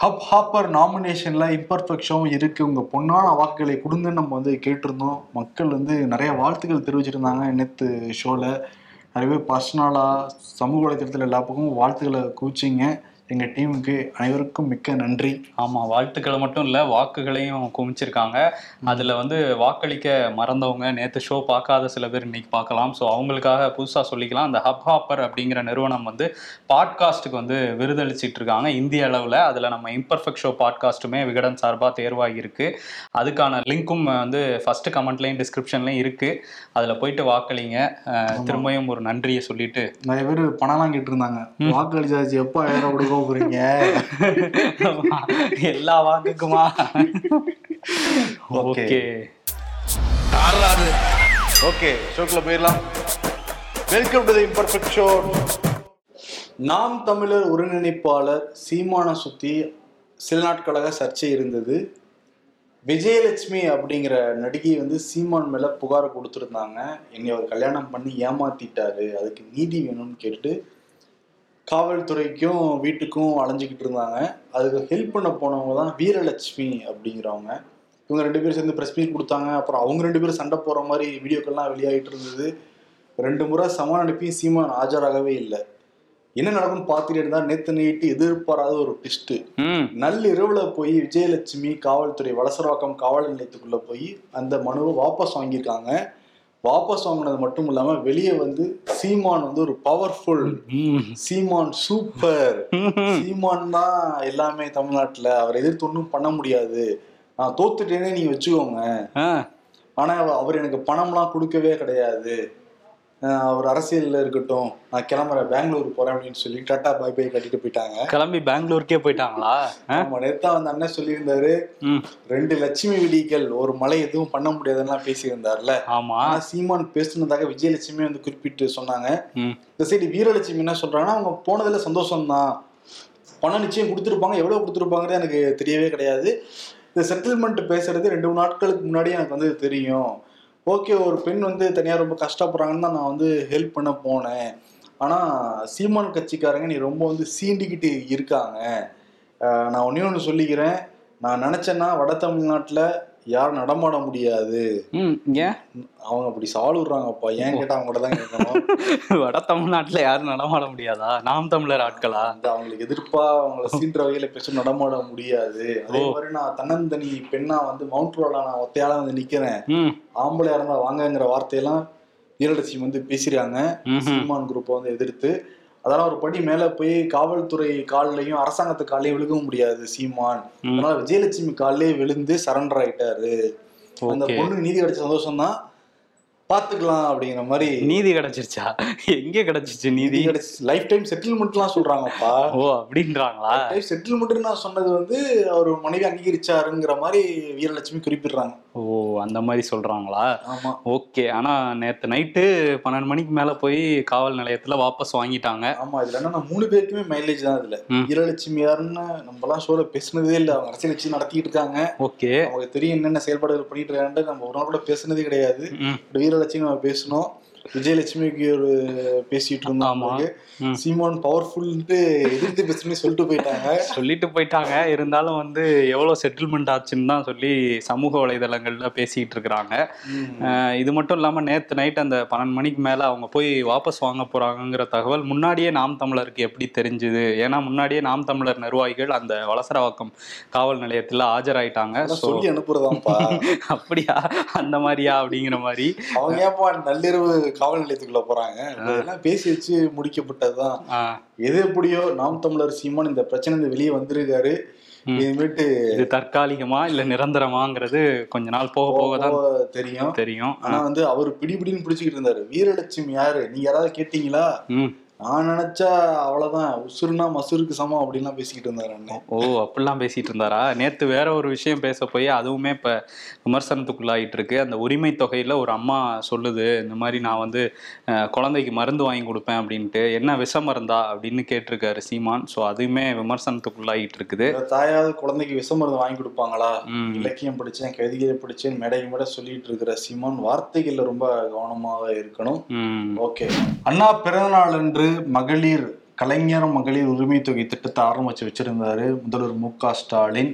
Hub hopper நாமினேஷன்ல இம்பர்ஃபெக்ஷனும் இருக்கு. உங்க பொண்ணான வாக்குகளை கொடுங்கன்னு நம்ம வந்து கேட்டிருந்தோம். மக்கள் வந்து நிறைய வாழ்த்துக்கள் தெரிவிச்சிருந்தாங்க நேற்று ஷோல நிறைய பேர் பர்சனலா சமூக வலைத்தளத்தில் எல்லா பக்கமும் வாழ்த்துக்களை குவிச்சிங்க. எங்க டீமுக்கு அனைவருக்கும் மிக்க நன்றி. ஆமா வாழ்த்துக்களை மட்டும் இல்ல வாக்குகளையும் குமிச்சிருக்காங்க அதுல வந்து வாக்களிக்க மறந்தவங்க நேத்து ஷோ பார்க்காத சில பேர் இன்னைக்கு பார்க்கலாம். ஸோ அவங்களுக்காக புதுசா சொல்லிக்கலாம். அந்த ஹப் ஹாப்பர் அப்படிங்கிற நிறுவனம் வந்து பாட்காஸ்ட்டுக்கு வந்து விருதளிச்சிட்டு இருக்காங்க இந்திய அளவுல. அதுல நம்ம இம்பர்ஃபெக்ட் ஷோ பாட்காஸ்ட்டுமே விகடன் சார்பா தேர்வாகி இருக்கு அதுக்கான லிங்க்கும் வந்து ஃபர்ஸ்ட் கமெண்ட்லயும் டிஸ்கிரிப்ஷன்லயும் இருக்கு. அதுல போயிட்டு வாக்களிங்க. அஹ், திரும்பியும் ஒரு நன்றியை சொல்லிட்டு நிறைய பேர் பணம்லாம் கேட்டிருந்தாங்க. வாக்களிச்சாச்சு எப்போ ஆயிரம் போறீங்க எல்லா வாக்குக்குமா. ஓகே. ஓகே. ஷோக்குள்ள போயிடலாம். Welcome to the imperfect show நாம் தமிழர் ஒருங்கிணைப்பாளர் சீமான சுத்தி சில நாட்களாக சர்ச்சை இருந்தது. விஜயலட்சுமி அப்படிங்கிற நடிகை வந்து சீமான் மேல புகார் கொடுத்துருந்தாங்க. என்னை அவர் கல்யாணம் பண்ணி ஏமாத்திட்டாரு. அதுக்கு நீதி வேணும்னு கேட்டு காவல்துறைக்கும் வீட்டுக்கும் அலைஞ்சிக்கிட்டு இருந்தாங்க. அதுக்கு ஹெல்ப் பண்ண போனவங்க தான் வீரலட்சுமி அப்படிங்கிறவங்க. இவங்க ரெண்டு பேரும் சேர்ந்து ப்ரெஸ் மீட் கொடுத்தாங்க. அப்புறம் அவங்க ரெண்டு பேரும் சண்டை போகிற மாதிரி வீடியோக்கள்லாம் வெளியாகிட்டு இருந்தது. ரெண்டு முறை சமான் அனுப்பியும் சீமான் ஆஜராகவே இல்லை. என்ன நடக்கும்னு பார்த்துட்டு இருந்தா நேத்து நைட்டு எதிர்பாராத ஒரு ட்விஸ்ட்டு நள்ளிரவுல போய் விஜயலட்சுமி காவல்துறை வலசரவாக்கம் காவல் நிலையத்துக்குள்ள போய் அந்த மனுவை வாபஸ் வாங்கியிருக்காங்க. வாபஸ் வாங்கினது மட்டும் இல்லாம வெளியே வந்து சீமான் வந்து ஒரு பவர்ஃபுல். சீமான் சூப்பர் சீமான் தான் எல்லாமே தமிழ்நாட்டுல அவரை எதிர்த்து ஒன்றும் பண்ண முடியாது. நான் தோத்துட்டேனே நீங்க வச்சுக்கோங்க. ஆனா அவ- அவர் எனக்கு பணம்லாம் கொடுக்கவே கிடையாது. அவர் அரசியல்ல இருக்கட்டும் நான் கிளம்புறேன் பெங்களூர் போறேன் அப்படின்னு சொல்லி டாட்டா பை பை கட்டிட்டு போயிட்டாங்க. கிளம்பி பெங்களூருக்கே போயிட்டாங்களா? ஆமா நேத்தா வந்து அண்ணன் சொல்லியிருந்தாரு ரெண்டு லட்சுமி விடிகள் ஒரு மலை எதுவும் பண்ண முடியாதுன்னா பேசியிருந்தார்ல. ஆமா. ஆனா சீமான் பேசுனதாக விஜயலட்சுமி வந்து குறிப்பிட்டு சொன்னாங்க. இந்த சைடு வீரலட்சுமி என்ன சொல்றாங்கன்னா அவங்க போனதுல சந்தோஷம் தான் பணம் நிச்சயம் கொடுத்துருப்பாங்க எவ்வளவு கொடுத்துருப்பாங்கிறது எனக்கு தெரியவே கிடையாது. இந்த செட்டில்மெண்ட் பேசுறது ரெண்டு மூணு நாட்களுக்கு முன்னாடி எனக்கு வந்து தெரியும். ஓகே ஒரு பெண் வந்து தனியாக ரொம்ப கஷ்டப்படுறாங்கன்னு தான் நான் வந்து ஹெல்ப் பண்ண போனேன். ஆனால் சீமான் கட்சிக்காரங்க நீ ரொம்ப வந்து சீண்டிக்கிட்டு இருக்காங்க. நான் ஒன்றே ஒன்று சொல்லிக்கிறேன். நான் நினச்சேன்னா வட தமிழ்நாட்டில் யாரும் நடமாட முடியாது. ஏன் அவங்க அப்படி சாலுறாங்கப்பா. ஏன் கேட்டால் அவங்க தான் கேட்கணும். வட தமிழ்நாட்டுல யாரும் நடமாட முடியாதா? நாம் தமிழர் ஆட்களா? அந்த அவங்களுக்கு எதிர்ப்பா அவங்கள சீன்ற வகையில பேச நடமாட முடியாது. அதே. மாதிரி நான் தன்னந்தனி பெண்ணா வந்து மவுண்ட் ரோட்ல நான் ஒத்தையால வந்து நிக்கிறேன். ஆம்பளையா இருந்தா வாங்கங்கிற வார்த்தையெல்லாம் வீரலட்சுமி வந்து பேசிறாங்க. சீமான் குரூப்பை வந்து எதிர்த்து அதெல்லாம் ஒரு படி மேல போய் காவல்துறை கால்லையும் அரசாங்கத்து காலையும் விழுகவும் முடியாது சீமான். அதனால விஜயலட்சுமி காலிலே விழுந்து சரண்டர் ஆயிட்டாரு. அந்த. பொண்ணுக்கு நீதி கிடைச்ச சந்தோஷம் தான் பாத்துக்கலாம் அப்படிங்கிற மாதிரி நீதி கிடைச்சிருச்சா? எங்க கிடைச்சிச்சு நீதி? நீதி லைஃப் டைம் செட்டில்மெண்ட்லாம் சொல்றாங்கப்பா. ஓ அப்படின்றாங்களா? செட்டில்மெண்ட் நான் சொன்னது வந்து அவர் மனைவி அங்கீகரிச்சாருங்கிற மாதிரி வீரலட்சுமி குறிப்பிடுறாங்க. ஓ அந்த மாதிரி சொல்றாங்களா? ஆமா. ஓகே. ஆனா நேத்து நைட்டு பன்னெண்டு மணிக்கு மேல போய் காவல் நிலையத்துல வாபஸ் வாங்கிட்டாங்க. ஆமா இதுல என்ன மூணு பேருக்குமே மைலேஜ் தான் இதுல. ம். வீரலட்சுமி யாருன்னு நம்ம எல்லாம் ஷோல பேசுனதே இல்ல. அவங்க அரசியல் கட்சி நடத்திட்டு இருக்காங்க. ஓகே. அவங்க தெரியும் என்னென்ன செயல்பாடுகள் பண்ணிட்டு இருக்காங்க நம்ம ஒரு நாள் கூட பேசுனதே கிடையாது. வீரலட்சுமி நம்ம பேசணும் விஜயலட்சுமிக்கு ஒரு பேசிட்டு. ம். சீமான் பவர்ஃபுல்ட்டு எதிர்த்து பேசுன்னு சொல்லிட்டு போயிட்டாங்க. சொல்லிட்டு போயிட்டாங்க. இருந்தாலும் வந்து எவ்வளவு செட்டில்மெண்ட் ஆச்சுன்னு தான் சொல்லி சமூக வலைதளங்கள்ல பேசிட்டு இருக்கிறாங்க. இது மட்டும் இல்லாம நேத்து நைட் அந்த பன்னெண்டு மணிக்கு மேல அவங்க போய் வாபஸ் வாங்க போறாங்கங்கிற தகவல் முன்னாடியே நாம் தமிழருக்கு எப்படி தெரிஞ்சுது? ஏன்னா முன்னாடியே நாம் தமிழர் நிர்வாகிகள் அந்த வலசரவாக்கம் காவல் நிலையத்துல ஆஜராயிட்டாங்க. சொல்லி அனுப்புறதாம்ப்பா. அப்படியா? அந்த மாதிரியா அப்படிங்கிற மாதிரி. அவங்க நள்ளிரவு காவல் நிலையத்துக்குள்ள போறாங்க. அதெல்லாம் பேசி வச்சு முடிக்கப்பட்டதுதான். எது எப்படியோ நாம் தமிழர் சீமான் இந்த பிரச்சனை இருந்து வெளியே வந்திருக்காரு. ம். இனிமேட்டு இது தற்காலிகமா இல்ல நிரந்தரமாங்கிறது கொஞ்ச நாள் போக போக தான் தெரியும். தெரியும். ஆனா வந்து அவர் பிடி பிடின்னு பிடிச்சிக்கிட்டு இருந்தாரு. வீரலட்சுமி யாரு? நீங்க யாராவது கேட்டீங்களா? நான் நினைச்சா அவ்வளவுதான். உசுருனா மசூருக்கு சமம் அப்படின்லாம் பேசிக்கிட்டு இருந்தாரு அண்ணன் ஓ அப்படிலாம் பேசிட்டு இருந்தாரா? நேத்து வேற ஒரு விஷயம் பேச போய் அதுவுமே இப்ப விமர்சனத்துக்குள்ளாயிட்டு இருக்கு அந்த உரிமை தொகையில ஒரு அம்மா சொல்லுது இந்த மாதிரி நான் வந்து குழந்தைக்கு மருந்து வாங்கி கொடுப்பேன் அப்படின்ட்டு. என்ன விஷ மருந்தா அப்படின்னு கேட்டிருக்காரு சீமான். ஸோ அதுவுமே விமர்சனத்துக்குள்ளாயிட்டு இருக்குது தாயாவது குழந்தைக்கு விஷ மருந்து வாங்கி கொடுப்பாங்களா. இலக்கியம் படிச்சேன் கவிதைகளை படிச்சேன் மேடைக்கு மேடை சொல்லிட்டு இருக்கிற சீமான் வார்த்தைகள்ல ரொம்ப கவனமாக இருக்கணும். ஓகே. அண்ணா பிறந்தநாள் மகளிர் கலைஞர் மகளிர் உரிமை தொகை திட்டத்தை ஆரம்பிச்சு வச்சிருந்தாரு முதல்வர் மு க ஸ்டாலின்.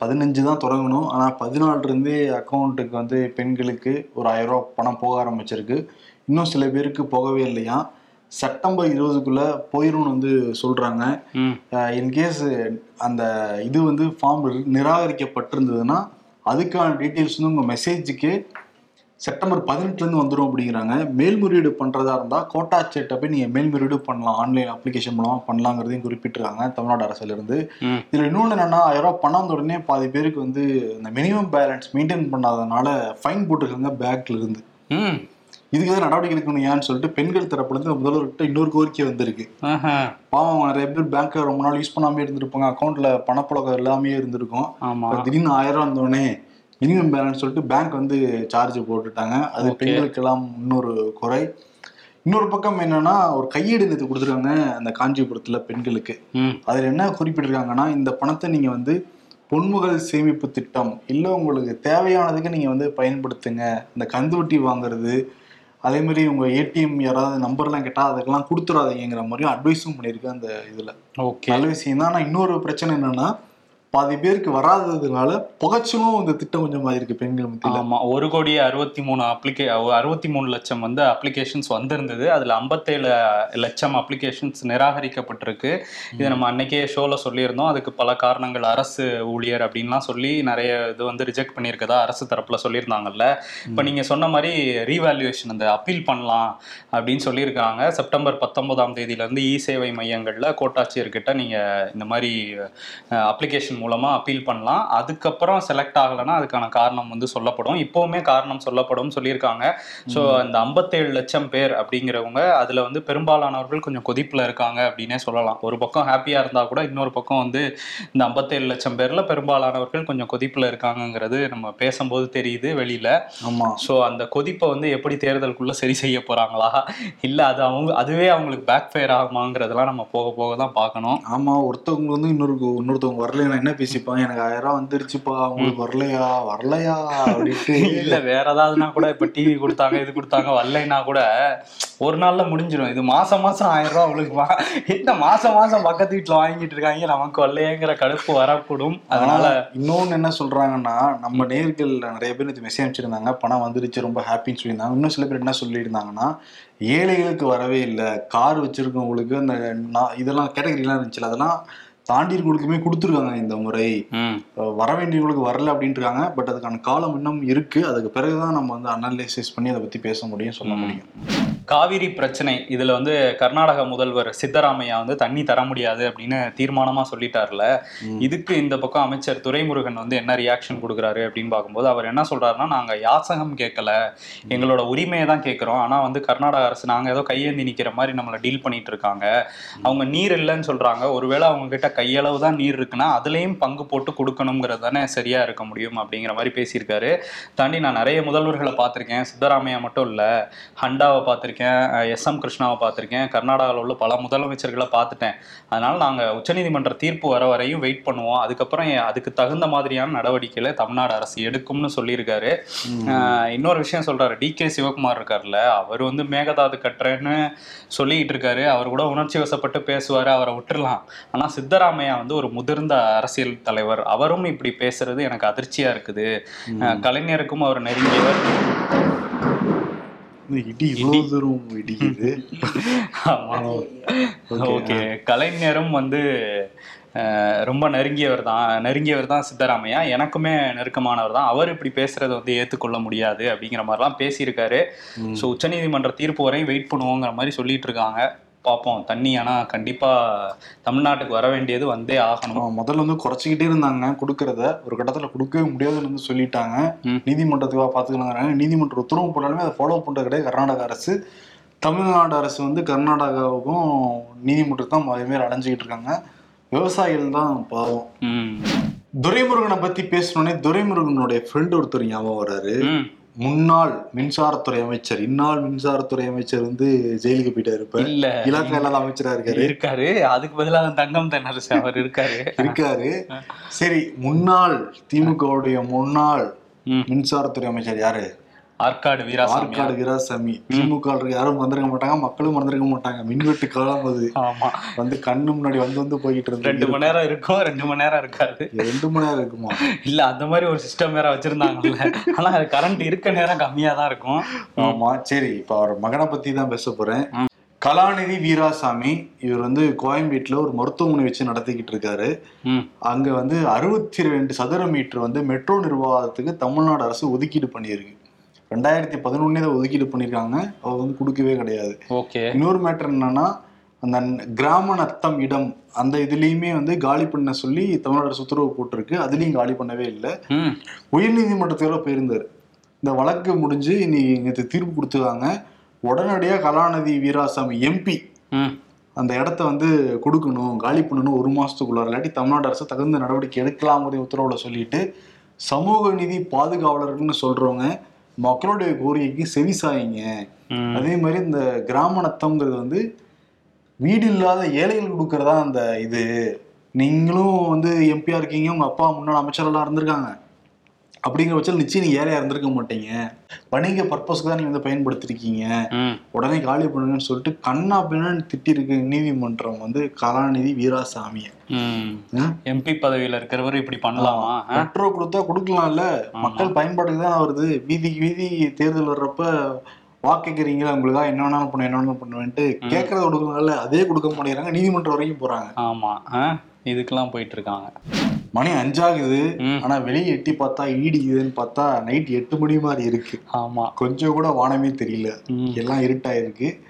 பதினஞ்சு தான் தொடங்கணும். ஆனால் பதினாலுல இருந்தே அக்கௌண்ட்டுக்கு வந்து பெண்களுக்கு ஒரு ஆயிரம் ரூபாய் பணம் போக ஆரம்பிச்சிருக்கு. இன்னும் சில பேருக்கு போகவே இல்லையா? செப்டம்பர் இருபதுக்குள்ள போயிரும்னு வந்து சொல்றாங்க. இன்கேஸ் அந்த இது வந்து ஃபார்ம் நிராகரிக்கப்பட்டிருந்ததுன்னா அதுக்கான டீட்டெயில்ஸ் வந்து உங்கள் மெசேஜுக்கு செப்டம்பர் பதினெட்டுலேருந்து வந்துடும் அப்படிங்கிறாங்க. மேல்முறையீடு பண்ணுறதா இருந்தால் கோட்டாட்சியர்கிட்ட போய் நீங்கள் மேல்முறையீடு பண்ணலாம். ஆன்லைன் அப்ளிகேஷன் மூலமாக பண்ணலாங்கிறதையும் குறிப்பிட்டிருக்காங்க தமிழ்நாடு அரசுலேருந்து. இதில் இன்னொன்று என்னன்னா ஆயிரம் ரூபாய் பணம் வந்த உடனே பாதி பேருக்கு வந்து இந்த மினிமம் பேலன்ஸ் மெயின்டைன் பண்ணாதனால ஃபைன் போட்டிருக்காங்க பேங்க்ல இருந்து இதுக்கு எதாவது நடவடிக்கை எடுக்கணும் ஏன்னு சொல்லிட்டு பெண்கள் தரப்புல இருந்து முதல்வர்கிட்ட இன்னொரு கோரிக்கை வந்திருக்கு. பாவம் நிறைய பேர் பேங்க்கை ரொம்ப நாள் யூஸ் பண்ணாமே இருந்திருப்பாங்க. அக்கௌண்ட்ல பணப்புழக்கம் எல்லாமே இருந்திருக்கும். திடீர்னு ஆயிரம் ரூபா வந்தோடனே மினிமம் பேலன்ஸ் சொல்லிட்டு பேங்க் வந்து சார்ஜ் போட்டுட்டாங்க. அது. பெண்களுக்கெல்லாம் இன்னொரு குறை. இன்னொரு பக்கம் என்னன்னா ஒரு கையேடு நேற்று கொடுத்துருக்காங்க அந்த காஞ்சிபுரத்துல பெண்களுக்கு. அதில் என்ன குறிப்பிட்டிருக்காங்கன்னா இந்த பணத்தை நீங்க வந்து பொன்முகல் சேமிப்பு திட்டம் இல்லை உங்களுக்கு தேவையானதுக்கு நீங்க வந்து பயன்படுத்துங்க. இந்த கந்துவட்டி வாங்குறது அதே மாதிரி உங்க ஏடிஎம் யாராவது நம்பர்லாம் கேட்டா அதுக்கெல்லாம் கொடுத்துடாதீங்கிற மாதிரியும் அட்வைஸும் பண்ணியிருக்கு அந்த இதுல. ஓகே நல்ல விஷயம் தான். ஆனா இன்னொரு பிரச்சனை என்னன்னா பாதி பேருக்கு வராததுனால புகைச்சலும் இந்த திட்டம் கொஞ்சம் ஆயிருக்கு பெண்கள் மத்தியில. ஆமா ஒரு கோடி அறுபத்தி மூணு அப்ளிகே அறுபத்தி மூணு லட்சம் வந்து அப்ளிகேஷன்ஸ் வந்திருந்தது. அதுல ஐம்பத்தேழு லட்சம் அப்ளிகேஷன்ஸ் நிராகரிக்கப்பட்டிருக்கு. இதை நம்ம அன்னைக்கே ஷோல சொல்லியிருந்தோம். அதுக்கு பல காரணங்கள். அரசு ஊழியர் அப்படின்லாம் சொல்லி நிறைய இது வந்து ரிஜெக்ட் பண்ணியிருக்கதா அரசு தரப்புல சொல்லியிருந்தாங்கல்ல. இப்போ நீங்க சொன்ன மாதிரி ரீவேல்யூவேஷன் அந்த அப்பீல் பண்ணலாம் அப்படின்னு சொல்லியிருக்காங்க. செப்டம்பர் பத்தொன்பதாம் தேதியில இருந்து இ சேவை மையங்கள்ல கோட்டாட்சியர்கிட்ட நீங்க இந்த மாதிரி அப்ளிகேஷன் மூலமா அப்பீல் பண்ணலாம். அதுக்கப்புறம் செலக்ட் ஆகலைன்னா அதுக்கான காரணம் வந்து சொல்லப்படும். இப்போவுமே காரணம் சொல்லப்படும் சொல்லியிருக்காங்க. ஸோ அந்த ஐம்பத்தேழு லட்சம் பேர் அப்படிங்கிறவங்க அதுல வந்து பெரும்பாலானவர்கள் கொஞ்சம் கொதிப்புல இருக்காங்க அப்படின்னே சொல்லலாம். ஒரு பக்கம் ஹாப்பியா இருந்தா கூட இன்னொரு பக்கம் வந்து இந்த ஐம்பத்தேழு லட்சம் பேர்ல பெரும்பாலானவர்கள் கொஞ்சம் கொதிப்புல இருக்காங்கங்கிறது நம்ம பேசும்போது தெரியுது வெளியில. ஆமா. ஸோ அந்த கொதிப்பை வந்து எப்படி தேர்தலுக்குள்ள சரி செய்ய போறாங்களா? இல்ல அது அவங்க அதுவே அவங்களுக்கு பேக் ஃபயர் ஆகுமாங்கிறதெல்லாம் நம்ம போக போக தான் பார்க்கணும். ஆமா ஒருத்தவங்க வந்து இன்னொரு இன்னொருத்தவங்க வரலையா என்ன பேசிப்பாங்க எனக்கு ஆயிரம் ரூபாய் வந்துருச்சுப்பா. உங்களுக்கு வரலையா? வரலையா? அப்படின்ட்டு. இல்ல வேற ஏதாவதுனா கூட இப்ப டிவி கொடுத்தாங்க இது கொடுத்தாங்க வரலைன்னா கூட ஒரு நாள்ல முடிஞ்சிடும் இது மாசம் மாசம் ஆயிரம் ரூபாய் அவளுக்குமா என்ன மாசம் மாசம் பக்கத்து வீட்டுல வாங்கிட்டு இருக்காங்க நமக்கு வரலையேங்கிற கடுப்பு வரக்கூடும். அதனால இன்னொன்னு என்ன சொல்றாங்கன்னா நம்ம நேர்கள் நிறைய பேர் இது மெசேஜ் அனுப்பிச்சிருந்தாங்க பணம் வந்துருச்சு ரொம்ப ஹாப்பின்னு சொல்லியிருந்தாங்க. இன்னும் சில பேர் என்ன சொல்லியிருந்தாங்கன்னா ஏழைகளுக்கு வரவே இல்லை. கார் வச்சிருக்கவங்களுக்கு அந்த இதெல்லாம் கேட்டகரிலாம் இருந்துச்சுல அதெல்லாம் தாண்டி இருக்கவங்களுக்குமே கொடுத்துருக்காங்க இந்த முறை. வர வேண்டியவங்களுக்கு வரல அப்படின்ட்டு இருக்காங்க பட் அதுக்கான காலம் இன்னும் இருக்கு. அதுக்கு பிறகுதான் நம்ம வந்து அனலைசிஸ் பண்ணி அதை பத்தி பேச முடியும் சொல்ல முடியும். காவிரி பிரச்சனை இதுல வந்து கர்நாடக முதல்வர் சித்தராமையா வந்து தண்ணி தர முடியாது அப்படின்னு தீர்மானமா சொல்லிட்டார்ல. இதுக்கு இந்த பக்கம் அமைச்சர் துரைமுருகன் வந்து என்ன ரியாக்ஷன் கொடுக்குறாரு அப்படின்னு பார்க்கும்போது அவர் என்ன சொல்றாருன்னா நாங்க யாசகம் கேட்கல. எங்களோட உரிமையை தான் கேட்குறோம். ஆனா வந்து கர்நாடக அரசு நாங்க ஏதோ கையேந்தி நிக்கிற மாதிரி நம்மளை டீல் பண்ணிட்டு இருக்காங்க. அவங்க நீர் இல்லைன்னு சொல்றாங்க. ஒருவேளை அவங்க கிட்ட கையளவு தான் நீர் இருக்குன்னா அதுலயும் பங்கு போட்டு கொடுக்கணுங்கிறது தானே சரியா இருக்க முடியும் அப்படிங்கிற மாதிரி பேசியிருக்காரு. தாண்டி நான் நிறைய முதல்வர்களை பார்த்திருக்கேன். சித்தராமையா மட்டும் இல்ல ஹண்டாவை பார்த்திருக்கேன். எஸ். எம். கிருஷ்ணாவை பார்த்திருக்கேன். கர்நாடகாவில் உள்ள பல முதலமைச்சர்களை பார்த்துட்டேன். அதனால நாங்க உச்சநீதிமன்ற தீர்ப்பு வர வரையும் வெயிட் பண்ணுவோம். அதுக்கப்புறம் அதுக்கு தகுந்த மாதிரியான நடவடிக்கைகளை தமிழ்நாடு அரசு எடுக்கும்னு சொல்லியிருக்காரு. இன்னொரு விஷயம் சொல்றாரு. டி. கே. சிவகுமார் இருக்கார்ல அவர் வந்து மேகதாது கட்டுறேன்னு சொல்லிக்கிட்டு இருக்காரு. அவர் கூட உணர்ச்சி வசப்பட்டு பேசுவாரு அவரை விட்டுறலாம். ஆனா சித்தராமையா வந்து ஒரு முதிர்ந்த அரசியல் தலைவர். அவரும் இப்படி பேசுறது எனக்கு அதிர்ச்சியா இருக்குது. கலைஞருக்கும் அவர் நெருங்கியவர். இடி இவ்வளவு தூரம் இடிக்குது ஓகே. கலைஞரும் வந்து ரொம்ப நெருங்கியவர் தான் நெருங்கியவர் தான் சித்தராமையா. எனக்குமே நெருக்கமானவர் தான். அவர் இப்படி பேசுறதை வந்து ஏற்றுக்கொள்ள முடியாது அப்படிங்கிற மாதிரிலாம் பேசியிருக்காரு. ஸோ உச்சநீதிமன்ற தீர்ப்பு வரையும் வெயிட் பண்ணுவோங்கிற மாதிரி சொல்லிட்டு இருக்காங்க. பார்ப்போம். தண்ணி ஆனால் கண்டிப்பா தமிழ்நாட்டுக்கு வர வேண்டியது வந்தே ஆகணும். முதல்ல வந்து குறைச்சிக்கிட்டே இருந்தாங்க கொடுக்கறத. ஒரு கட்டத்துல கொடுக்கவே முடியாதுன்னு வந்து சொல்லிட்டாங்க. நீதிமன்றத்துக்காக பாத்துக்கலாங்கிறாங்க நீதிமன்ற உத்தரவு போட்டாலுமே அதை ஃபாலோ பண்றது கிடையாது. கர்நாடக அரசு. தமிழ்நாடு அரசு வந்து கர்நாடகாவுக்கும் நீதிமன்றத்தான் அதே மாதிரி அலைஞ்சுக்கிட்டு இருக்காங்க. விவசாயிகள் தான் பாவம். துரைமுருகனை பத்தி பேசணுன்னே துரைமுருகனுடைய ஃப்ரெண்ட் ஒருத்தர் ஞாபகம் வராரு ம். முன்னாள் மின்சாரத்துறை அமைச்சர் இந்நாள் மின்சாரத்துறை அமைச்சர் வந்து ஜெயிலுக்கு போயிட்டாரு இப்ப. இல்ல இலாக்கா இல்லாத அமைச்சரா இருக்காரு? இருக்காரு. அதுக்கு பதிலாக தங்கம் தென்னரசு அவர் இருக்காரு. இருக்காரு. சரி முன்னாள் திமுகவுடைய முன்னாள். மின்சாரத்துறை அமைச்சர் யாரு? ஆற்காடு வீராசாமி ஆற்காடு வீராசாமி. திமுக யாரும் மறந்துருக்க மாட்டாங்க. மக்களும் மறந்துருக்க மாட்டாங்க. மின்வெட்டு காலம் அது. ஆமா. வந்து கண்ணு முன்னாடி வந்து வந்து போய்கிட்டு ரெண்டு இருந்தது மணி நேரம் இருக்கும் ரெண்டு மணி நேரம் இருக்காது. ரெண்டு மணி நேரம் இருக்குமா? இல்ல அந்த மாதிரி ஒரு சிஸ்டம் வேற வச்சிருந்தாங்கல்ல. ஆனா அது கரண்ட் இருக்க நேரம் கம்மியா தான் இருக்கும். ஆமா. சரி இப்ப அவர் மகனை பத்தி தான் பேச போறேன். கலாநிதி வீராசாமி இவர் வந்து கோயம்பேட்டுல ஒரு மருத்துவமனை வச்சு நடத்திக்கிட்டு இருக்காரு. அங்க வந்து அறுபத்தி ரெண்டு சதுர மீட்டர் வந்து மெட்ரோ நிர்வாகத்துக்கு தமிழ்நாடு அரசு ஒதுக்கீடு பண்ணியிருக்கு. ரெண்டாயிரத்தி பதினொன்னே அதை ஒதுக்கீடு பண்ணியிருக்காங்க அவர் வந்து கொடுக்கவே கிடையாது. ஓகே. இன்னொரு மேட்டர் என்னன்னா அந்த கிராம நத்தம் இடம் அந்த இதுலயுமே வந்து காலி பண்ண சொல்லி தமிழ்நாடு அரசு உத்தரவு போட்டிருக்கு அதுலயும் காலி பண்ணவே இல்லை. ம். உயர்நீதிமன்றத்தோட போயிருந்தார். இந்த வழக்கு முடிஞ்சு இன்னைக்கு நேற்று தீர்ப்பு கொடுத்துருக்காங்க. உடனடியாக கலாநிதி வீராசாமி எம்பி ம். அந்த இடத்த வந்து கொடுக்கணும் காலி பண்ணணும் ஒரு மாசத்துக்குள்ளார இல்லாட்டி தமிழ்நாடு அரசு தகுந்த நடவடிக்கை எடுக்கலாம்ங்கிற உத்தரவுல சொல்லிட்டு சமூக நீதி பாதுகாவலர்கள்னு சொல்றவங்க மக்களுடைய கோரிக்கைக்கு செவிசாயிங்க ம். அதே மாதிரி இந்த கிராம நத்தம்ங்கிறது வந்து வீடு இல்லாத ஏழைகள் கொடுக்கறதா அந்த இது. நீங்களும் வந்து எம்பியா இருக்கீங்க உங்க அப்பா முன்னாள் அமைச்சரெல்லாம் இருந்திருக்காங்க. அப்படிங்கிற பட்சத்தில் நிச்சயம் நீங்க ஏழையா இருந்திருக்க மாட்டீங்க. வணிக பர்பஸ்க்கு தான் நீங்க வந்து பயன்படுத்திருக்கீங்க. உடனே காலி பண்ணுங்கன்னு சொல்லிட்டு கண்ணா பின்னான்னு திட்டிருக்கு நீதிமன்றம் வந்து கலாநிதி வீராசாமிய. எம்பி பதவியில இருக்கிறவர் இப்படி பண்ணலாமா? மெட்ரோ கொடுத்தா கொடுக்கலாம்ல? மக்கள் பயன்பாட்டுக்கு தான் வருது. வீதிக்கு வீதி தேர்தல் வர்றப்ப வாக்கு கேட்குறீங்களா உங்களுக்காக என்ன வேணாலும் பண்ண என்ன வேணாலும் பண்ணுவேன்ட்டு கேட்கறத கொடுக்கலாம்ல அதே கொடுக்க மாட்டேங்கிறாங்க. நீதிமன்றம் வரைக்கும் போறாங்க. ஆமா? இதுக்கெல்லாம் போயிட்டு இருக்காங்க. மணி அஞ்சாகுது. ஆனா வெளியே எட்டி பார்த்தா ஈடிக்குதுன்னு பார்த்தா நைட் எட்டு மணி மாதிரி இருக்கு. ஆமா. கொஞ்சம் கூட வானமே தெரியல. எல்லாம் இருட்டாயிருக்கு.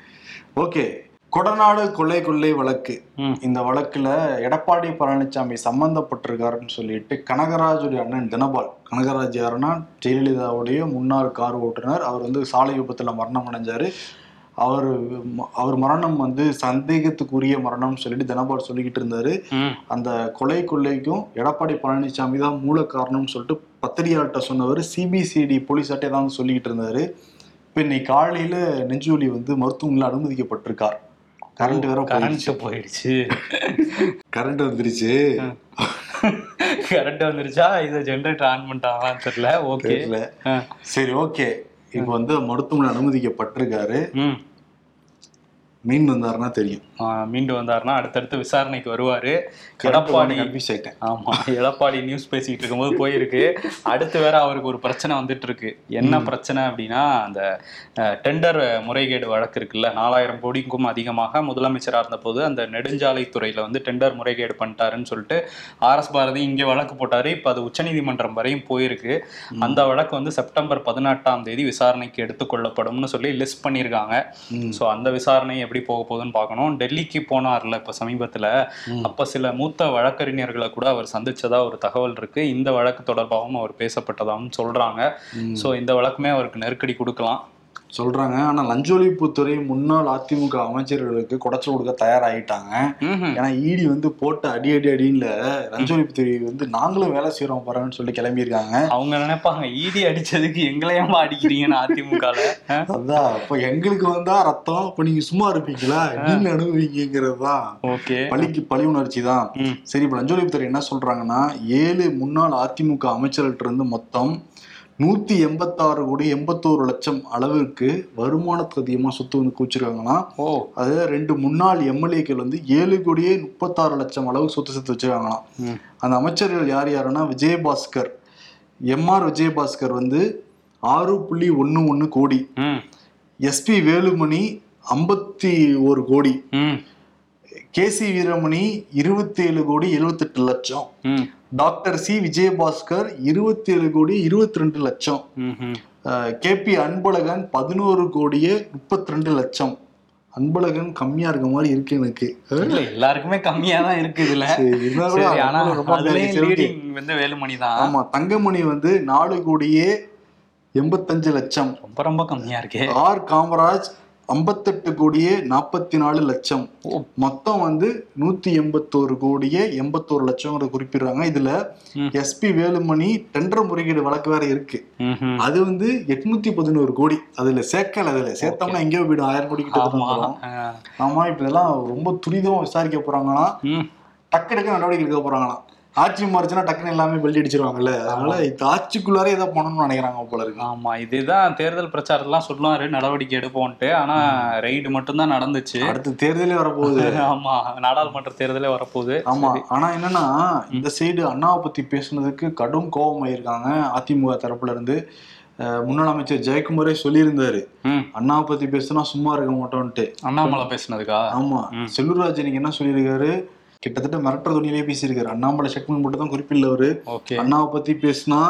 ஓகே. கொடநாடு கொள்ளை கொள்ளை வழக்கு. இந்த வழக்குல எடப்பாடி பழனிசாமி சம்பந்தப்பட்டிருக்காருன்னு சொல்லிட்டு கனகராஜுடைய அண்ணன் தினபால் கனகராஜ் யாருன்னா ஜெயலலிதாவுடைய முன்னாள் கார் ஓட்டுநர். அவர் வந்து சாலை விபத்துல மரணம் அடைஞ்சாரு. அவர் அவர் மரணம் வந்து சந்தேகத்துக்குரிய மரணம்னு சொல்லிட்டு தினபால் சொல்லிக்கிட்டு இருந்தாரு. அந்த கொலை கொள்ளைக்கும் எடப்பாடி பழனிசாமி தான் மூல காரணம்னு சொல்லிட்டு பத்திரிகையாளர்கிட்ட சொன்னவர் சிபிசிடி போலீஸாட்டே தான் சொல்லிக்கிட்டு இருந்தாரு. இப்போ இன்னைக்கு காலையில நெஞ்சுவலி வந்து மருத்துவமனையில் அனுமதிக்கப்பட்டிருக்கார். கரண்ட் வேற கரண்ட் போயிடுச்சு. கரண்ட் வந்துருச்சு. கரண்ட் வந்துருச்சா? இது ஜென்ரேட்டர் ஆன் பண்ணிட்டாங்களான்னு தெரியல. ஓகே சரி ஓகே இப்போ வந்து மருத்துவமனை அனுமதிக்கப்பட்டிருக்காரு. ம் மீன் வந்தாருன்னா தெரியும். மீண்டு வந்தாருன்னா அடுத்தடுத்து விசாரணைக்கு வருவாரு. எடப்பாடி கன்ஃபியூஸ் ஆயிட்டேன். ஆமா எடப்பாடி நியூஸ் பேசிட்டு இருக்கும்போது போயிருக்கு. அடுத்து வேற அவருக்கு ஒரு பிரச்சனை வந்துட்டு இருக்கு என்ன பிரச்சனை அப்படின்னா அந்த டெண்டர் முறைகேடு வழக்கு இருக்குல்ல நாலாயிரம் கோடிக்கும் அதிகமாக முதலமைச்சரா இருந்தபோது அந்த நெடுஞ்சாலைத்துறையில வந்து டெண்டர் முறைகேடு பண்ணிட்டாருன்னு சொல்லிட்டு ஆர் எஸ் பாரதி இங்க வழக்கு போட்டாரு. இப்ப அது உச்சநீதிமன்றம் வரையும் போயிருக்கு. அந்த வழக்கு வந்து செப்டம்பர் பதினெட்டாம் தேதி விசாரணைக்கு எடுத்துக்கொள்ளப்படும்னு சொல்லி லிஸ்ட் பண்ணியிருக்காங்க. ஸோ அந்த விசாரணை எப்படி போக போகுதுன்னு பார்க்கணும். டெல்லிக்கு போனார்ல இப்போ சமீபத்தில். அப்போ சில மூத்த வழக்கறிஞர்களை கூட அவர் சந்திச்சதா ஒரு தகவல் இருக்கு. இந்த வழக்கு தொடர்பாகவும் அவர் பேசப்பட்டதாகவும் சொல்றாங்க. ஸோ இந்த வழக்குமே அவருக்கு நெருக்கடி கொடுக்கலாம். சொல்றாங்க. ஆனா லஞ்ச ஒழிப்புத்துறை முன்னாள் அதிமுக அமைச்சர்களுக்கு குடைச்சல் கொடுக்க தயாராகிட்டாங்க. ஏன்னா ஈடி வந்து போட்ட அடி அடி அடின்னு லஞ்ச ஒழிப்புத்துறை வந்து நாங்களும் வேலை செய்யறோம் பாருங்கன்னு சொல்லி கிளம்பியிருக்காங்க. அவங்க நினைப்பாங்க ஈடி அடிச்சதுக்கு எங்களையாம அடிக்கிறீங்கன்னு அதிமுகல? அதான் அப்ப எங்களுக்கு வந்தா ரத்தம் அப்ப நீங்க சும்மா இருப்பீங்களா? நீங்க அனுபவிங்கிறது தான் ஓகே. பழிக்கு பழி உணர்ச்சி தான். சரி இப்ப லஞ்ச ஒழிப்புத்துறை என்ன சொல்றாங்கன்னா ஏழு முன்னாள் அதிமுக அமைச்சர்கள்ட்ட இருந்து மொத்தம் நூத்தி எண்பத்தாறு கோடி எண்பத்தோரு லட்சம் அளவிற்கு வருமானத்துக்கு அதிகமா சொத்து வந்து குவிச்சிருக்காங்களாம் ஓ. அது ரெண்டு முன்னாள் எம்எல்ஏக்கள் வந்து ஏழு கோடியே முப்பத்தாறு லட்சம் அளவு சொத்து சேர்த்து வச்சிருக்காங்களாம். அந்த அமைச்சர்கள் யார் யாருன்னா விஜயபாஸ்கர். எம்ஆர் விஜயபாஸ்கர் வந்து ஆறு புள்ளி ஒன்று ஒன்று கோடி. ம். எஸ்பி வேலுமணி ஐம்பத்தி ஒரு கோடி. ம். கேசி வீரமணி இருபத்தேழு கோடி எழுபத்தெட்டு லட்சம். ம். Doctor C. விஜயபாஸ்கர் இருபத்தேழு கோடி இருபத்தி ரெண்டு லட்சம். கே. பி. அன்பழகன் பதினோரு கோடியே முப்பத்தி ரெண்டு லட்சம். அன்பழகன் கம்மியா இருக்க மாதிரி இருக்கு எனக்கு. எல்லாருக்குமே கம்மியா தான் இருக்கு இதுல. வந்து வேலுமணி தான். ஆமா தங்கமணி வந்து நாலு கோடியே எண்பத்தஞ்சு லட்சம். ரொம்ப ரொம்ப கம்மியா இருக்கே. ஆர். காமராஜ் ஐம்பத்தெட்டு கோடியே நாற்பத்தி நாலு லட்சம். மொத்தம் வந்து நூத்தி எண்பத்தோரு கோடியே எண்பத்தோரு லட்சங்கிறத குறிப்பிடுறாங்க. இதுல. எஸ்பி வேலுமணி டெண்டர் முறைகேடு வழக்கு வேற இருக்கு. அது வந்து எட்நூத்தி பதினோரு கோடி. அதுல சேர்க்கல அதுல சேர்த்தோம்னா எங்கேயோ போயிடும் ஆயிரம் கோடி கிட்ட ஆமா. இப்ப இதெல்லாம் ரொம்ப துரிதமா விசாரிக்க போறாங்களாம். ம். டக்கு டக்கு நடவடிக்கை எடுக்க போறாங்களாம். ஆட்சி மாறுச்சுன்னா டக்குன்னு எல்லாமே பெல்ட் அடிச்சிருவாங்கல்ல. அதனால இந்த ஆட்சிக்குள்ளாரே ஏதோ பண்ணணும்னு நினைக்கிறாங்க போல இருக்கு. ஆமா இதுதான் தேர்தல் பிரச்சாரத்தெல்லாம் சொல்லுவாரு நடவடிக்கை எடுப்போம்ட்டு ஆனா ரெய்டு மட்டும்தான் நடந்துச்சு. அடுத்து தேர்தலே வரப்போகுது. ஆமா நாடாளுமன்ற தேர்தலே வரப்போகுது. ஆமா ஆனா என்னன்னா இந்த சைடு அண்ணாவை பத்தி பேசுனதுக்கு கடும் கோபம் ஆயிருக்காங்க அதிமுக தரப்புல இருந்து முன்னாள் அமைச்சர் ஜெயக்குமாரே சொல்லியிருந்தாரு. அண்ணாவை பத்தி பேசினா சும்மா இருக்க மாட்டோம்ட்டு அண்ணாமலை பேசுனதுக்கா? ஆமா. செல்லூர்ராஜ் நீங்க என்ன சொல்லியிருக்காரு? கிட்டத்தட்ட மிரட்டுற துணியிலே பேசியிருக்காரு. அண்ணாமலை செக்மெண்ட் மட்டும் தான் குறிப்பில்லவரு ஓகே. அண்ணாவை பத்தி பேசினா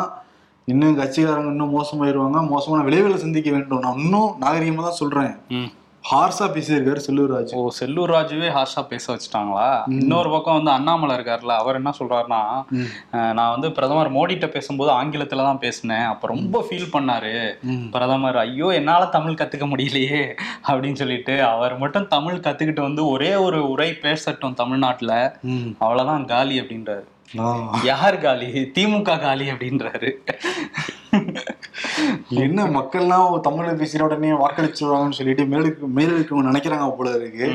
இன்னும் கட்சிக்காரங்க இன்னும் மோசமாயிருவாங்க. மோசமான விளைவுகளை சந்திக்க வேண்டும். நான் இன்னும் நாகரிகமா தான் சொல்றேன் ஹார்ஸா பேசியிருக்காரு செல்லூர்ராஜ் ஓ செல்லூர் ராஜுவே ஹார்ஷா பேச வச்சுட்டாங்களா? இன்னொரு பக்கம் வந்து அண்ணாமலை இருக்காருல்ல அவர் என்ன சொல்றாருன்னா நான் வந்து பிரதமர் மோடிட்ட பேசும்போது ஆங்கிலத்துல தான் பேசினேன். அப்ப ரொம்ப ஃபீல் பண்ணாரு. பிரதமர் ஐயோ என்னால தமிழ் கத்துக்க முடியலையே அப்படின்னு சொல்லிட்டு அவர் மட்டும் தமிழ் கத்துக்கிட்டு வந்து ஒரே ஒரு உரை பேசட்டும் தமிழ்நாட்டுல. அவ்வளவுதான் காலி அப்படின்றாரு. யார் காலி? திமுக காலி அப்படின்றாரு. என்ன மக்கள்லாம் தமிழ்ல பேசுற உடனே வாக்களிச்சிருவாங்கன்னு சொல்லிட்டு மேலுக்கு மேலுக்கு நினைக்கிறாங்க போல இருக்கு.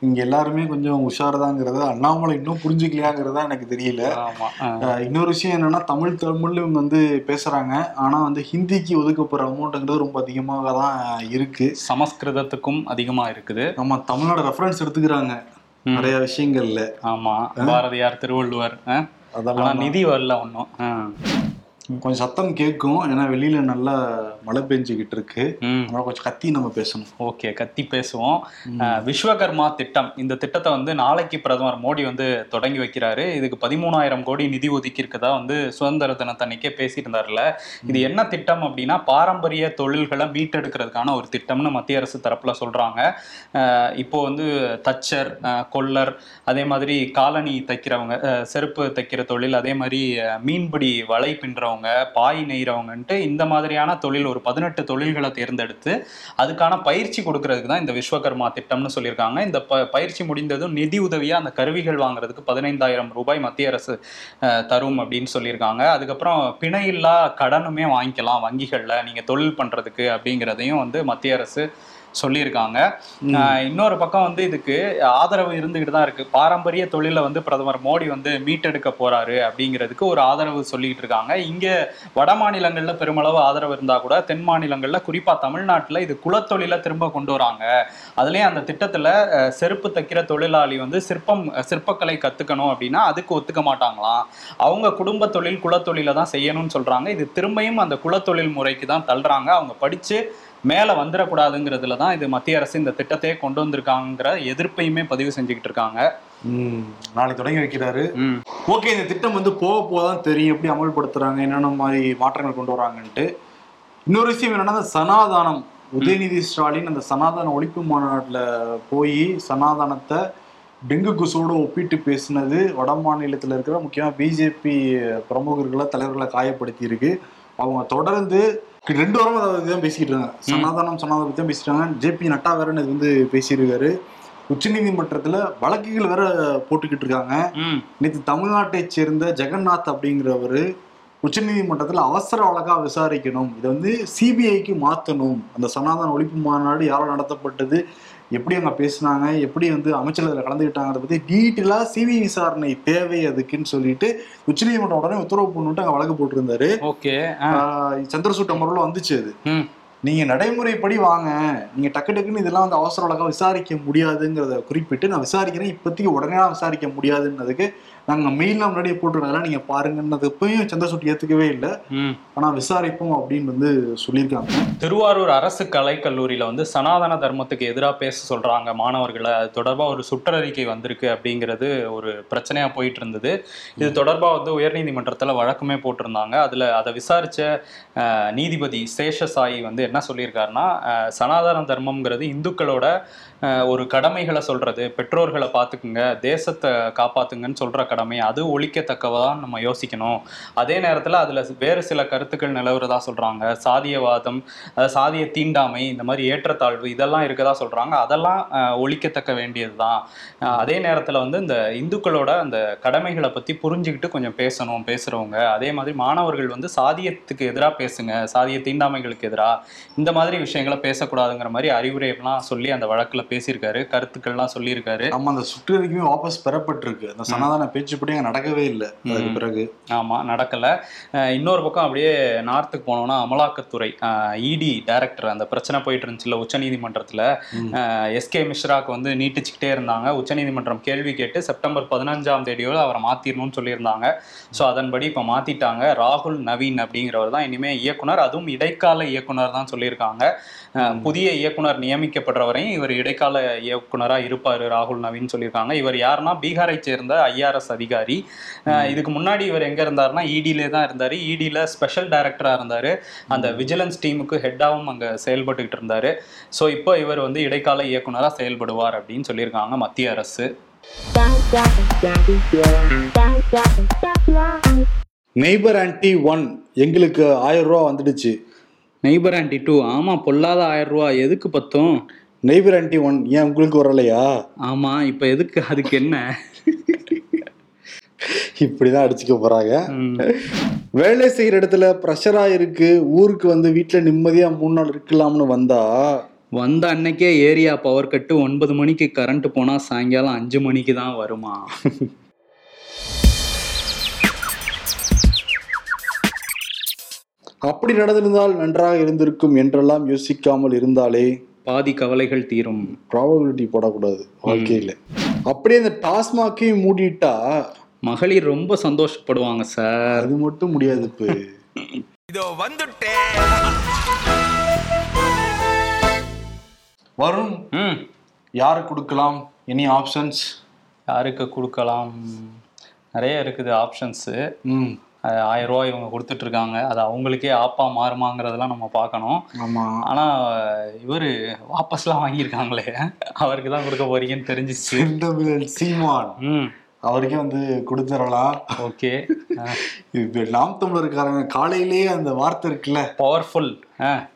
இங்க எல்லாருமே கொஞ்சம் உஷார்தாங்கிறத அண்ணாமலை இன்னும் புரிஞ்சுக்கலையாங்கிறதா எனக்கு தெரியல. ஆமா. இன்னொரு விஷயம் என்னன்னா தமிழ் தமிழ்ல இவங்க வந்து பேசுறாங்க. ஆனா வந்து ஹிந்திக்கு ஒதுக்கப்படுற அமௌண்ட்ங்கிறது ரொம்ப அதிகமாக தான் இருக்கு. சமஸ்கிருதத்துக்கும் அதிகமா இருக்குது. நம்ம தமிழ்நாடு ரெஃபரன்ஸ் எடுத்துக்கிறாங்க. நிறைய விஷயங்கள்ல. ஆமா. பாரதியார் திருவள்ளுவர் அதெல்லாம் நிதி வரல ஒன்றும் கொஞ்சம் சத்தம் கேட்கும். ஏன்னா வெளியில நல்லா மழை பெஞ்சுக்கிட்டு இருக்கு. அதனால கொஞ்சம் கத்தி நம்ம பேசணும். ஓகே கத்தி பேசுவோம். விஸ்வகர்மா திட்டம். இந்த திட்டத்தை வந்து நாளைக்கு பிரதமர் மோடி வந்து தொடங்கி வைக்கிறாரு. இதுக்கு பதிமூணாயிரம் கோடி நிதி ஒதுக்கி இருக்கதா வந்து சுதந்திர தினத்தன்னைக்கே பேசிட்டு இருந்தாருல இது என்ன திட்டம் அப்படின்னா பாரம்பரிய தொழில்களை மீட்டெடுக்கிறதுக்கான ஒரு திட்டம்னு மத்திய அரசு தரப்புல சொல்றாங்க. இப்போ வந்து தச்சர் கொல்லர் அதே மாதிரி காலணி தைக்கிறவங்க செருப்பு தைக்கிற தொழில் அதே மாதிரி மீன்பிடி வலை பின்றவங்க பாய் நெய்கிறவங்கன்ட்டு இந்த மாதிரியான தொழில் ஒரு பதினெட்டு தொழில்களை தேர்ந்தெடுத்து அதுக்கான பயிற்சி கொடுக்கறதுக்கு தான் இந்த விஸ்வகர்மா திட்டம்னு சொல்லியிருக்காங்க. இந்த ப பயிற்சி முடிந்ததும் நிதி உதவியாக அந்த கருவிகள் வாங்குறதுக்கு பதினைந்தாயிரம் ரூபாய் மத்திய அரசு தரும் அப்படின்னு சொல்லியிருக்காங்க. அதுக்கப்புறம் பிணையில்லா கடனுமே வாங்கிக்கலாம் வங்கிகளில். நீங்கள் தொழில் பண்ணுறதுக்கு அப்படிங்கிறதையும் வந்து மத்திய அரசு சொல்லியிருக்காங்க. இன்னொரு பக்கம் வந்து இதுக்கு ஆதரவு இருந்துகிட்டு தான் இருக்கு. பாரம்பரிய தொழிலை வந்து பிரதமர் மோடி வந்து மீட்டெடுக்க போறாரு அப்படிங்கிறதுக்கு ஒரு ஆதரவு சொல்லிட்டு இருக்காங்க. இங்க வட மாநிலங்கள்ல பெருமளவு ஆதரவு இருந்தா கூட தென் மாநிலங்கள்ல குறிப்பா தமிழ்நாட்டுல இது குலத்தொழிலை திரும்ப கொண்டு வராங்க. அதுலயும் அந்த திட்டத்துல செருப்பு தைக்கிற தொழிலாளி வந்து சிற்பம் சிற்பக்கலை கத்துக்கணும் அப்படின்னா அதுக்கு ஒத்துக்க மாட்டாங்களாம். அவங்க குடும்ப தொழில் குலத்தொழிலை தான் செய்யணும்னு சொல்றாங்க. இது திரும்பியும் அந்த குலத்தொழில் முறைக்கு தான் தள்ளுறாங்க. அவங்க படிச்சு மேல வந்துடக்கூடாதுங்கிறதுல தான் இது மத்திய அரசு இந்த திட்டத்தையே கொண்டு வந்திருக்காங்கிற எதிர்ப்பையுமே பதிவு செஞ்சுக்கிட்டு இருக்காங்க. நாளைக்கு தொடங்கி வைக்கிறாரு. ஓகே இந்த திட்டம் வந்து போக போக தான் தெரியும் எப்படி அமல்படுத்துறாங்க என்னென்ன மாதிரி மாற்றங்கள் கொண்டு வராங்கன்ட்டு. இன்னொரு விஷயம் என்னன்னா இந்த சனாதானம் உதயநிதி ஸ்டாலின் அந்த சனாதன ஒழிப்பு மாநாட்டில் போய் சனாதனத்தை டெங்கு கொசுவோட ஒப்பிட்டு பேசினது வட மாநிலத்தில் இருக்கிற முக்கியமாக பிஜேபி பிரமுகர்களை தலைவர்களை காயப்படுத்தி இருக்கு அவங்க தொடர்ந்து ரெண்டு வாரம் அதை தான் பேசிக்கிட்டு இருக்காங்க. சனாதனம் சனாதனம் பத்தி தான் பேசிட்டாங்க ஜேபி நட்டா வேற இது வந்து பேசியிருக்காரு. உச்சநீதிமன்றத்துல வழக்குகள் வேற போட்டுக்கிட்டு இருக்காங்க. நேற்று தமிழ்நாட்டைச் சேர்ந்த ஜெகநாத் அப்படிங்கிறவர் உச்சநீதிமன்றத்தில் அவசர வழக்கா விசாரிக்கணும். இதை வந்து சிபிஐக்கு மாற்றணும் அந்த சனாதன ஒழிப்பு மாநாடு யாரால் நடத்தப்பட்டது? எப்படி அவங்க பேசுனாங்க எப்படி வந்து அமைச்சர்கள் அதில் கலந்துக்கிட்டாங்கிறத பற்றி டீட்டெயிலாக சிபிஐ விசாரணை தேவை அதுக்குன்னு சொல்லிட்டு உச்சநீதிமன்றம் உடனே உத்தரவு போட்டுட்டு அங்கே வழக்கு போட்டிருந்தாரு. ஓகே ஆஹ் சந்திரசூட் அமர்வில் வந்துச்சு அது. ம். நீங்க நடைமுறைப்படி வாங்க. நீங்க டக்கு டக்குன்னு இதெல்லாம் வந்து அவசர வழக்கா விசாரிக்க முடியாதுங்கிறத குறிப்பிட்டு நான் விசாரிக்கிறேன். இப்போதைக்கு உடனே விசாரிக்க முடியாதுன்னதுக்கு நாங்க மெயிலாம் முன்னாடியே போட்டுருக்கோம் நீங்க பாருங்கன்னது இப்பயும் சந்திரசூட் ஏத்துக்கவே இல்லை. ம். ஆனா விசாரிப்போம் அப்படின்னு வந்து சொல்லியிருக்காங்க. திருவாரூர் அரசு கலைக்கல்லூரியில வந்து சனாதன தர்மத்துக்கு எதிராக பேச சொல்றாங்க மாணவர்களை. அது தொடர்பா ஒரு சுற்றறிக்கை வந்திருக்கு அப்படிங்கிறது ஒரு பிரச்சனையா போயிட்டு இருந்தது இது தொடர்பா வந்து உயர்நீதிமன்றத்துல வழக்குமே போட்டிருந்தாங்க. அதுல அதை விசாரிச்ச அஹ், நீதிபதி சேஷசாயி வந்து என்ன சொல்லியிருக்காருன்னா சனாதன தர்மம்ங்கிறது இந்துக்களோட ஒரு கடமைகளை சொல்றது பெற்றோர்களை பார்த்துக்குங்க தேசத்தை காப்பாத்துங்கன்னு சொல்ற கடமை அது ஒழிக்கத்தக்கவதான் நம்ம யோசிக்கணும். அதே நேரத்தில் அதுல வேறு சில கருத்துக்கள் நிலவுறதா சொல்றாங்க. சாதியவாதம் சாதிய தீண்டாமை இந்த மாதிரி ஏற்றத்தாழ்வு இதெல்லாம் இருக்கதா சொல்றாங்க. அதெல்லாம் ஒழிக்கத்தக்க வேண்டியதுதான். தான் அதே நேரத்தில் வந்து இந்த இந்துக்களோட அந்த கடமைகளை பத்தி புரிஞ்சுக்கிட்டு கொஞ்சம் பேசணும் பேசுறவங்க. அதே மாதிரி மாணவர்கள் வந்து சாதியத்துக்கு எதிராக பேசுங்க சாதிய தீண்டாமைகளுக்கு எதிராக இந்த மாதிரி விஷயங்களை பேசக்கூடாதுங்கிற மாதிரி அறிவுரையெல்லாம் சொல்லி அந்த வழக்கில் பேசியிருக்காரு கருத்துக்கள்லாம் சொல்லியிருக்காரு. நம்ம அந்த சுற்றறிக்கையும் வாபஸ் பெறப்பட்டிருக்கு. அந்த சனாதன பேச்சுப்படி அங்க நடக்கவே இல்லை. அதுக்கு பிறகு. ஆமா நடக்கல. இன்னொரு பக்கம் அப்படியே நார்த்துக்கு போனோம்னா அமலாக்கத்துறை இடி டைரக்டர் அந்த பிரச்சனை போயிட்டு இருந்துச்சுல உச்சநீதிமன்றத்துல. எஸ்கே மிஸ்ராக்கு வந்து நீட்டிச்சுக்கிட்டே இருந்தாங்க. உச்சநீதிமன்றம் கேள்வி கேட்டு செப்டம்பர் பதினஞ்சாம் தேதியோட அவரை மாத்திரணும்னு சொல்லியிருந்தாங்க. ஸோ அதன்படி இப்போ மாத்திட்டாங்க. ராகுல் நவீன் அப்படிங்கிறவர் தான் இனிமே இயக்குனர். அதுவும் இடைக்கால இயக்குனர் தான் சொல்லியிருக்காங்க. புதிய இயக்குனர் நியமிக்கப்படுறவரையும் இவர் இடைக்கால இயக்குனரா இருப்பாரு ராகுல் நவீன் சொல்லியிருக்காங்க. இவர் யாருன்னா பீகாரை சேர்ந்த ஐஆர்எஸ் அதிகாரி. இதுக்கு முன்னாடி இவர் எங்க இருந்தாருன்னா இடியிலே தான் இருந்தாரு. இடியில ஸ்பெஷல் டைரக்டரா இருந்தாரு. அந்த விஜிலன்ஸ் டீமுக்கு ஹெட்டாவும் அங்க செயல்பட்டுக்கிட்டு இருந்தாரு. ஸோ இப்போ இவர் வந்து இடைக்கால இயக்குனரா செயல்படுவார் அப்படின்னு சொல்லியிருக்காங்க மத்திய அரசு. நெய்பர் ஆன்டி ஒன் எங்களுக்கு ஆயிரம் ரூபா வந்துடுச்சு. நெய்பர் ஆண்டி டூ ஆமா பொல்லாத ஆயிரம் ரூபா. எதுக்கு பத்தும்? நெய்பர் ஆன்டி ஒன் ஏன் உங்களுக்கு வரலையா? ஆமா இப்போ எதுக்கு? அதுக்கு என்ன? இப்படிதான் அடிச்சுக்க போறாங்க. வேலை செய்யற இடத்துல ப்ரெஷரா இருக்கு ஊருக்கு வந்து வீட்டுல நிம்மதியா மூணு நாள் இருக்கலாம்னு வந்தா? வந்த அன்னைக்கே ஏரியா பவர் கட்டு ஒன்பது மணிக்கு கரண்ட் போனா சாயங்காலம் அஞ்சு மணிக்கு தான் வருமா? அப்படி நடந்திருந்தால் நன்றாக இருந்திருக்கும் என்றெல்லாம் யோசிக்காமல் இருந்தாலே பாதி கவலைகள் தீரும். ப்ராபபிலிட்டி போடக்கூடாது வாழ்க்கையில. அப்படியே இந்த டாஸ்மாக்கையும் மூடிட்டா மகளிர் ரொம்ப சந்தோஷப்படுவாங்க சார். அது மட்டும் முடியாது இப்போ. இதோ வந்துட்டேன் வரும் ம். யாருக்கு கொடுக்கலாம்? எனி ஆப்ஷன்ஸ் யாருக்கு கொடுக்கலாம்? நிறைய இருக்குது ஆப்ஷன்ஸு ம். ஆயிரம் ரூபாய் இவங்க கொடுத்துட்டு இருக்காங்க அது அவங்களுக்கே ஆப்பா மாறுமாங்கிறதெல்லாம் நம்ம பார்க்கணும். ஆமா. ஆனா இவரு வாபஸ்லாம் வாங்கியிருக்காங்களே. அவருக்கு தான் கொடுக்க போறீங்கன்னு தெரிஞ்சிச்சு. சீமான். ம். அவருக்கே வந்து கொடுத்துடலாம். ஓகே. இப்ப நாம் தமிழருக்காரங்க காலையிலேயே அந்த வார்த்தை இருக்குல்ல? பவர்ஃபுல்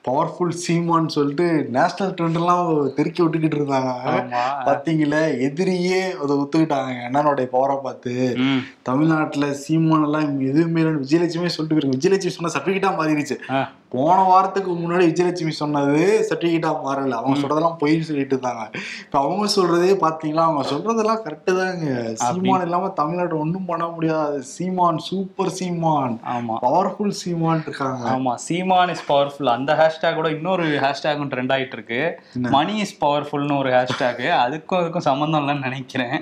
பவர்ஃபுல் சீமான்னு சொல்லிட்டு நேஷனல் ட்ரெண்ட் எல்லாம் தெருக்கி விட்டுக்கிட்டு இருந்தாங்க. ஆமா. பாத்தீங்களா? எதிரியே அதை ஒத்துக்கிட்டாங்க. அண்ணனுடைய பவரை பார்த்து. தமிழ்நாட்டுல சீமான் எல்லாம் எதுவுமே விஜயலட்சுமி சொல்லிட்டு இருக்கு விஜயலட்சுமி சொன்ன சர்டிபிகேட்டா மாறிடுச்சு. போன வாரத்துக்கு முன்னாடி விஜயலட்சுமி சொன்னது சர்டிபிகேட்டா மாறல. அவங்க சொல்றதெல்லாம் பொய்ன்னு சொல்லிட்டு இருந்தாங்க. இப்ப அவங்க சொல்றதே பாத்தீங்களா? அவங்க சொல்றதெல்லாம் கரெக்டு தாங்க. சீமான் இல்லாம தமிழ்நாடு ஒண்ணும் பண்ண முடியாது. சீமான் சூப்பர் சீமான். ஆமா. பவர்ஃபுல் சீமான் இருக்காங்க. ஆமா. சீமான் இஸ் பவர்ஃபுல் அந்த ஹேஷ்டேக் கூட இன்னொரு ஹேஷ்டேக்கும் ட்ரெண்ட் ஆயிட்டு இருக்கு மணி இஸ் பவர்ஃபுல்னு ஒரு ஹேஷ்டேக் அதுக்கும் அதுக்கும் சம்மந்தம் இல்லைன்னு நினைக்கிறேன்.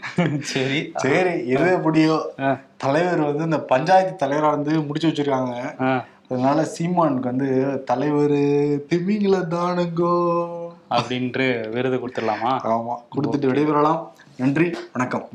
சரி. சரி எது எப்படியோ. தலைவர் வந்து இந்த பஞ்சாயத்து தலைவரா வந்து முடிச்சு வச்சிருக்காங்க. அதனால சீமானுக்கு வந்து தலைவர் திமிங்கில தானுங்கோ. அப்படின்ட்டு விருது கொடுத்துடலாமா? ஆமா கொடுத்துட்டு விடைபெறலாம். நன்றி வணக்கம்.